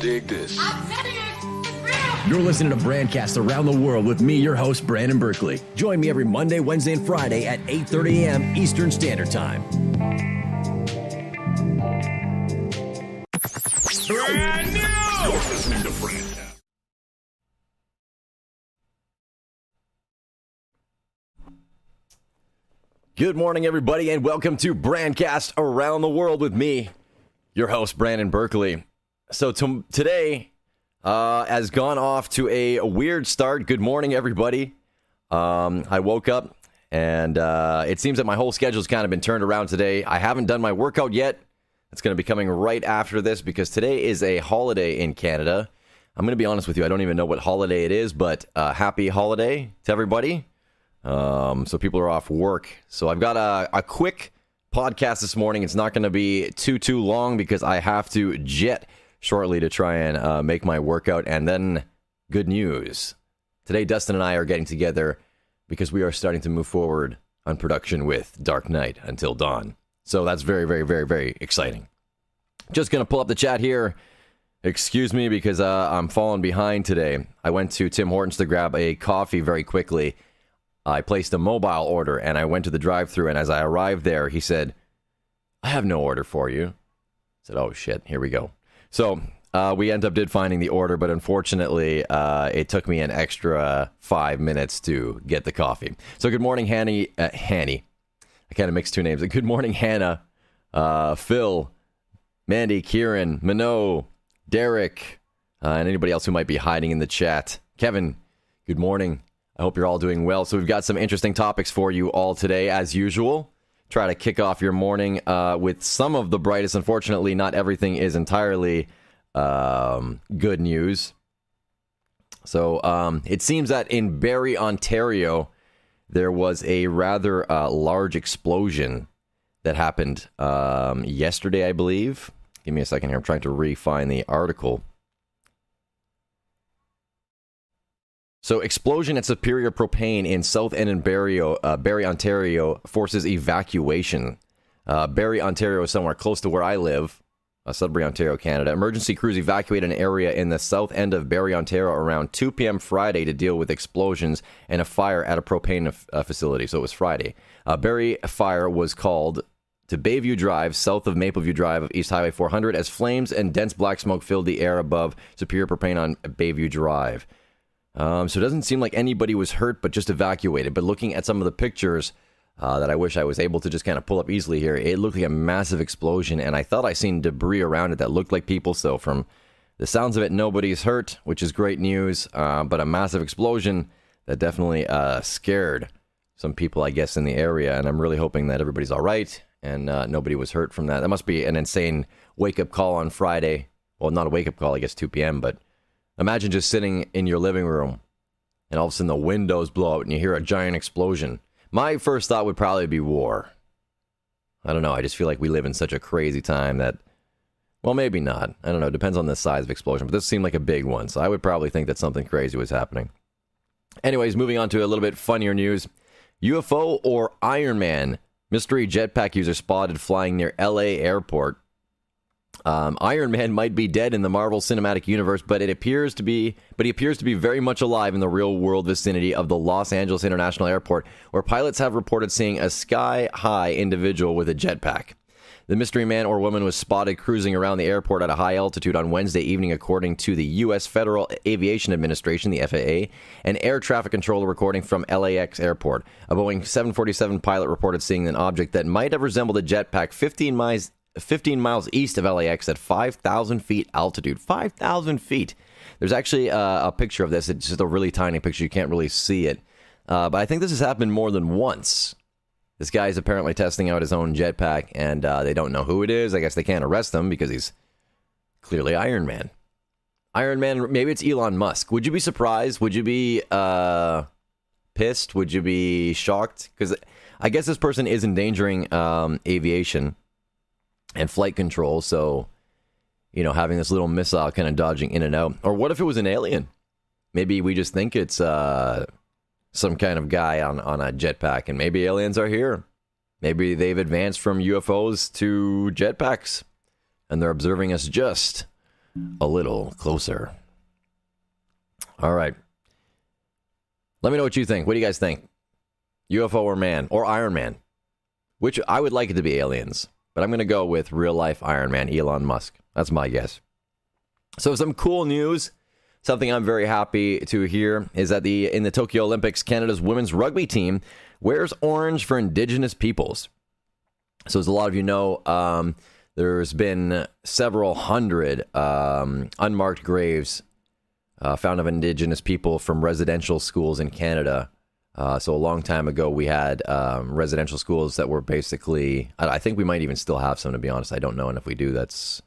Dig this. You're listening to Brandcast Around the World with me, your host, Brandon Berkeley. Join me every Monday, Wednesday, and Friday at 8.30 a.m. Eastern Standard Time. Brand new! You're listening to Brandcast. Good morning, everybody, and welcome to Brandcast Around the World with me, your host, Brandon Berkeley. So to- today uh, has gone off to a weird start. Good morning, everybody. Um, I woke up, and uh, it seems that my whole schedule's kind of been turned around today. I haven't done my workout yet. It's going to be coming right after this because today is a holiday in Canada. I'm going to be honest with you, I don't even know what holiday it is, but uh, happy holiday to everybody. Um, so people are off work. So I've got a, a quick podcast this morning. It's not going to be too too long because I have to jet shortly to try and uh, make my workout. And then good news today, Dustin and I are getting together because we are starting to move forward on production with Dark Knight Until Dawn. So that's very very very very exciting. Just gonna pull up the chat here. Excuse me because uh, I'm falling behind today. I went to Tim Hortons to grab a coffee very quickly. I placed a mobile order and I went to the drive through. And as I arrived there, he said, I have no order for you. I said, Oh shit, here we go. So uh, we end up did finding the order, but unfortunately, uh, it took me an extra five minutes to get the coffee. So good morning, Hanny. Uh, Hanny. I kind of mixed two names. Good morning, Hannah, uh, Phil, Mandy, Kieran, Minot, Derek, uh, and anybody else who might be hiding in the chat. Kevin, good morning. I hope you're all doing well. So, we've got some interesting topics for you all today, as usual. Try to kick off your morning uh, with some of the brightest. Unfortunately, not everything is entirely um, good news. So, um, it seems that in Barrie, Ontario, there was a rather uh, large explosion that happened um, yesterday, I believe. Give me a second here. I'm trying to refine the article. So, explosion at Superior Propane in South End and Barrie, uh, Ontario forces evacuation. Uh, Barrie, Ontario is somewhere close to where I live, uh, Sudbury, Ontario, Canada. Emergency crews evacuated an area in the south end of Barrie, Ontario around 2 p.m. Friday to deal with explosions and a fire at a propane uh, facility. So, it was Friday. Uh, Barrie Fire was called to Bayview Drive, south of Mapleview Drive of East Highway 400, as flames and dense black smoke filled the air above Superior Propane on Bayview Drive. Um, so it doesn't seem like anybody was hurt, but just evacuated. But looking at some of the pictures uh, that I wish I was able to just kind of pull up easily here, it looked like a massive explosion, and I thought I seen debris around it that looked like people. So from the sounds of it, nobody's hurt, which is great news. Uh, but a massive explosion that definitely uh, scared some people, I guess, in the area. And I'm really hoping that everybody's all right and uh, nobody was hurt from that. That must be an insane wake up call on Friday. Well, not a wake up call, I guess 2 p.m., but imagine just sitting in your living room and all of a sudden the windows blow out and you hear a giant explosion. My first thought would probably be war. I don't know. I just feel like we live in such a crazy time that, well, maybe not. I don't know. It depends on the size of explosion, but this seemed like a big one. So I would probably think that something crazy was happening. Anyways, moving on to a little bit funnier news UFO or Iron Man? Mystery jetpack user spotted flying near LA airport. Um, Iron Man might be dead in the Marvel Cinematic Universe, but it appears to be, but he appears to be very much alive in the real world vicinity of the Los Angeles International Airport, where pilots have reported seeing a sky-high individual with a jetpack. The mystery man or woman was spotted cruising around the airport at a high altitude on Wednesday evening, according to the U.S. Federal Aviation Administration, the FAA, an air traffic controller recording from LAX airport. A Boeing 747 pilot reported seeing an object that might have resembled a jetpack 15 miles, 15 miles east of LAX at 5,000 feet altitude. 5,000 feet. There's actually uh, a picture of this. It's just a really tiny picture. You can't really see it. Uh, but I think this has happened more than once. This guy is apparently testing out his own jetpack, and uh, they don't know who it is. I guess they can't arrest him because he's clearly Iron Man. Iron Man, maybe it's Elon Musk. Would you be surprised? Would you be uh, pissed? Would you be shocked? Because I guess this person is endangering um, aviation and flight control. So, you know, having this little missile kind of dodging in and out. Or what if it was an alien? Maybe we just think it's uh, some kind of guy on, on a jetpack, and maybe aliens are here. Maybe they've advanced from UFOs to jetpacks, and they're observing us just a little closer. All right. Let me know what you think. What do you guys think? UFO or man or Iron Man? Which I would like it to be aliens, but I'm going to go with real life Iron Man, Elon Musk. That's my guess. So some cool news. Something I'm very happy to hear is that the in the Tokyo Olympics, Canada's women's rugby team wears orange for Indigenous peoples. So as a lot of you know, um, there's been several hundred um, unmarked graves uh, found of Indigenous people from residential schools in Canada. Uh, so a long time ago, we had um, residential schools that were basically. I, I think we might even still have some. To be honest, I don't know, and if we do, that's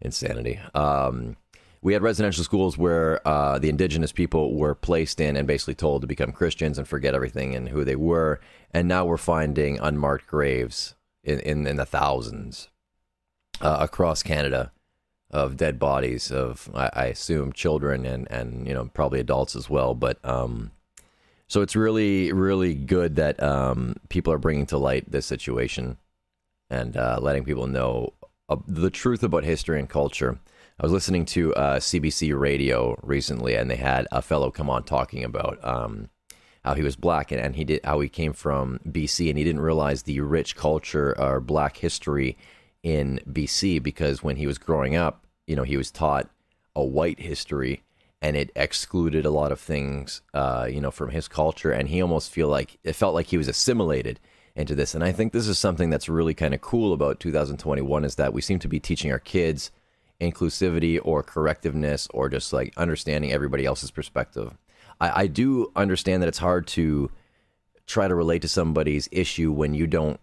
insanity. Um, we had residential schools where uh, the indigenous people were placed in and basically told to become Christians and forget everything and who they were. And now we're finding unmarked graves in, in, in the thousands uh, across Canada of dead bodies of, I, I, assume, children and, and, you know, probably adults as well. But um, so it's really, really good that um, people are bringing to light this situation and uh, letting people know uh, the truth about history and culture. I was listening to uh, CBC radio recently, and they had a fellow come on talking about um, how he was black and, and he did how he came from BC, and he didn't realize the rich culture or black history in BC because when he was growing up, you know, he was taught a white history, and it excluded a lot of things, uh, you know, from his culture, and he almost feel like it felt like he was assimilated into this, and I think this is something that's really kind of cool about 2021 is that we seem to be teaching our kids inclusivity or correctiveness or just like understanding everybody else's perspective. I, I do understand that it's hard to try to relate to somebody's issue when you don't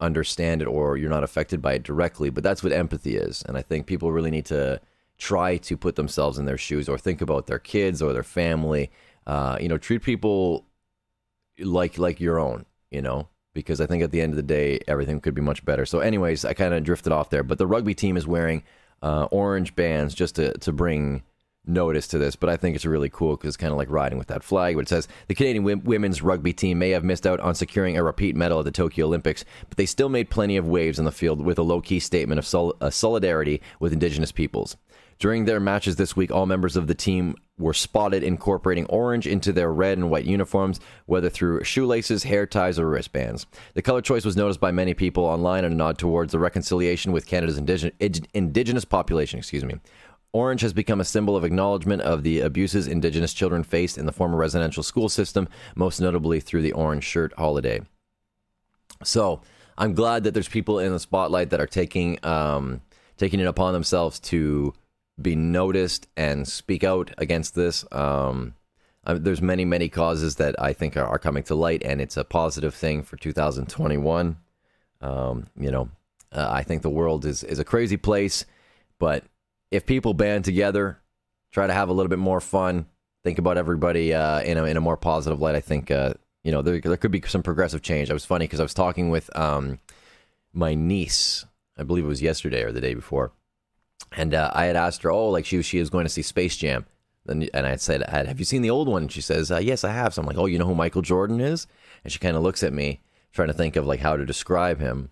understand it or you're not affected by it directly, but that's what empathy is. And I think people really need to try to put themselves in their shoes or think about their kids or their family. Uh, you know, treat people like like your own, you know, because I think at the end of the day, everything could be much better. So, anyways, I kind of drifted off there, but the rugby team is wearing uh, orange bands just to, to bring notice to this, but I think it's really cool because it's kind of like riding with that flag. But it says the Canadian w- women's rugby team may have missed out on securing a repeat medal at the Tokyo Olympics, but they still made plenty of waves on the field with a low key statement of sol- uh, solidarity with Indigenous peoples. During their matches this week, all members of the team were spotted incorporating orange into their red and white uniforms, whether through shoelaces, hair ties, or wristbands. The color choice was noticed by many people online and a nod towards the reconciliation with Canada's indigenous population. Excuse me. Orange has become a symbol of acknowledgement of the abuses Indigenous children faced in the former residential school system, most notably through the Orange Shirt holiday. So I'm glad that there's people in the spotlight that are taking um, taking it upon themselves to be noticed and speak out against this. Um, I, there's many, many causes that I think are, are, coming to light, and it's a positive thing for 2021. Um, you know, uh, I think the world is is a crazy place, but if people band together, try to have a little bit more fun, think about everybody uh, in a in a more positive light, I think uh, you know there there could be some progressive change. I was funny because I was talking with um, my niece, I believe it was yesterday or the day before and uh, I had asked her, oh, like she she was going to see Space Jam, and and I said, have you seen the old one? And she says, uh, yes, I have. So I'm like, oh, you know who Michael Jordan is? And she kind of looks at me, trying to think of like how to describe him,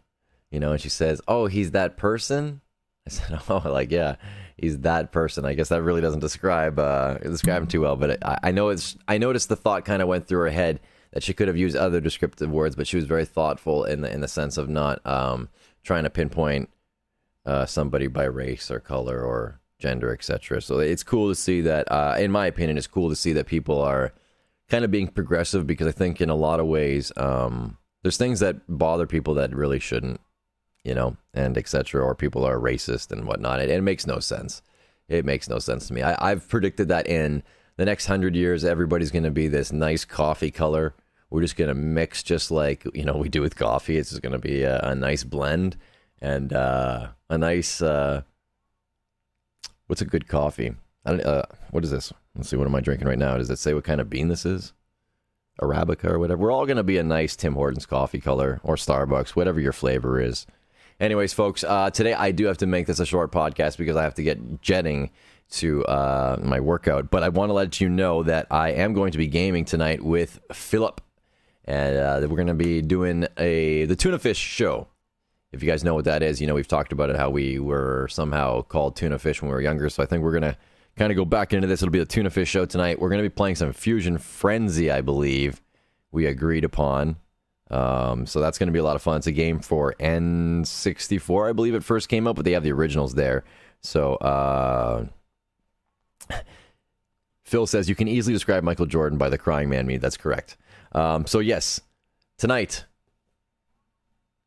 you know. And she says, oh, he's that person. I said, oh, like yeah, he's that person. I guess that really doesn't describe uh, describe him too well, but I, I know it's. I noticed the thought kind of went through her head that she could have used other descriptive words, but she was very thoughtful in the in the sense of not um, trying to pinpoint uh, somebody by race or color or gender, etc. So it's cool to see that. Uh, in my opinion, it's cool to see that people are kind of being progressive because I think in a lot of ways, um, there's things that bother people that really shouldn't, you know, and etc. Or people are racist and whatnot. It, it makes no sense. It makes no sense to me. I, I've predicted that in the next hundred years, everybody's going to be this nice coffee color. We're just going to mix just like you know we do with coffee. It's just going to be a, a nice blend and uh, a nice uh, what's a good coffee? I don't, uh, what is this? Let's see. What am I drinking right now? Does it say what kind of bean this is? Arabica or whatever. We're all going to be a nice Tim Hortons coffee color or Starbucks, whatever your flavor is. Anyways, folks, uh, today I do have to make this a short podcast because I have to get jetting to uh, my workout. But I want to let you know that I am going to be gaming tonight with Philip, and uh, we're going to be doing a the tuna fish show If you guys know what that is, you know we've talked about it how we were somehow called tuna fish when we were younger. So I think we're gonna kind of go back into this. It'll be the tuna fish show tonight. We're gonna be playing some Fusion Frenzy, I believe. We agreed upon. Um, so that's to be a lot of fun. It's a game for N64, I believe it first came up, but they have the originals there. So uh, Phil says you can easily describe Michael Jordan by the crying man meme. That's correct. Um, so yes, tonight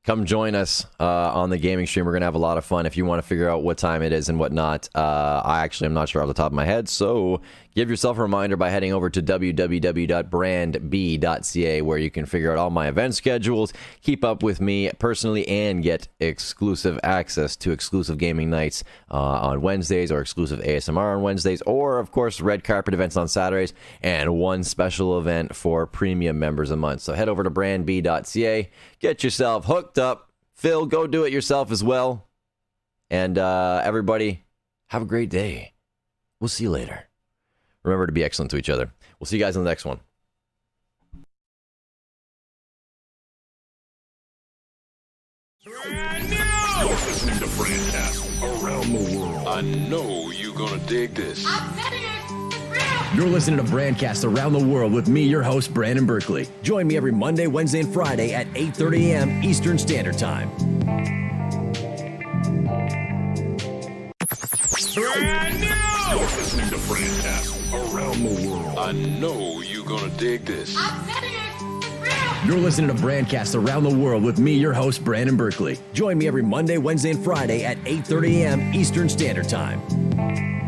come join us uh, on the gaming stream. We're going to have a lot of fun. If you want to figure out what time it is and whatnot, uh, I actually am not sure off the top of my head. So give yourself a reminder by heading over to www.brandb.ca where you can figure out all my event schedules, keep up with me personally, and get exclusive access to exclusive gaming nights uh, on Wednesdays or exclusive ASMR on Wednesdays, or of course, red carpet events on Saturdays, and one special event for premium members a month. So head over to brandb.ca, get yourself hooked up. Phil, go do it yourself as well. And uh, everybody, have a great day. We'll see you later. Remember to be excellent to each other. We'll see you guys in the next one. You're listening to Brandcast around the world. I know you're gonna dig this. You're listening to Brandcast Around the World with me, your host, Brandon Berkeley. Join me every Monday, Wednesday, and Friday at 8.30 a.m. Eastern Standard Time. Brand new! You're listening to Brandcast around the world. I know you're gonna dig this. You're listening to Brandcast Around the World with me, your host, Brandon Berkeley. Join me every Monday, Wednesday, and Friday at 8.30 a.m. Eastern Standard Time.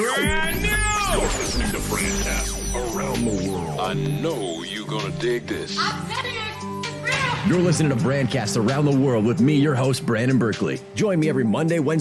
Brand new! You're listening to Brandcast around the world. I know you're gonna dig this. You're listening to Brandcast Around the World with me, your host, Brandon Berkeley. Join me every Monday, Wednesday,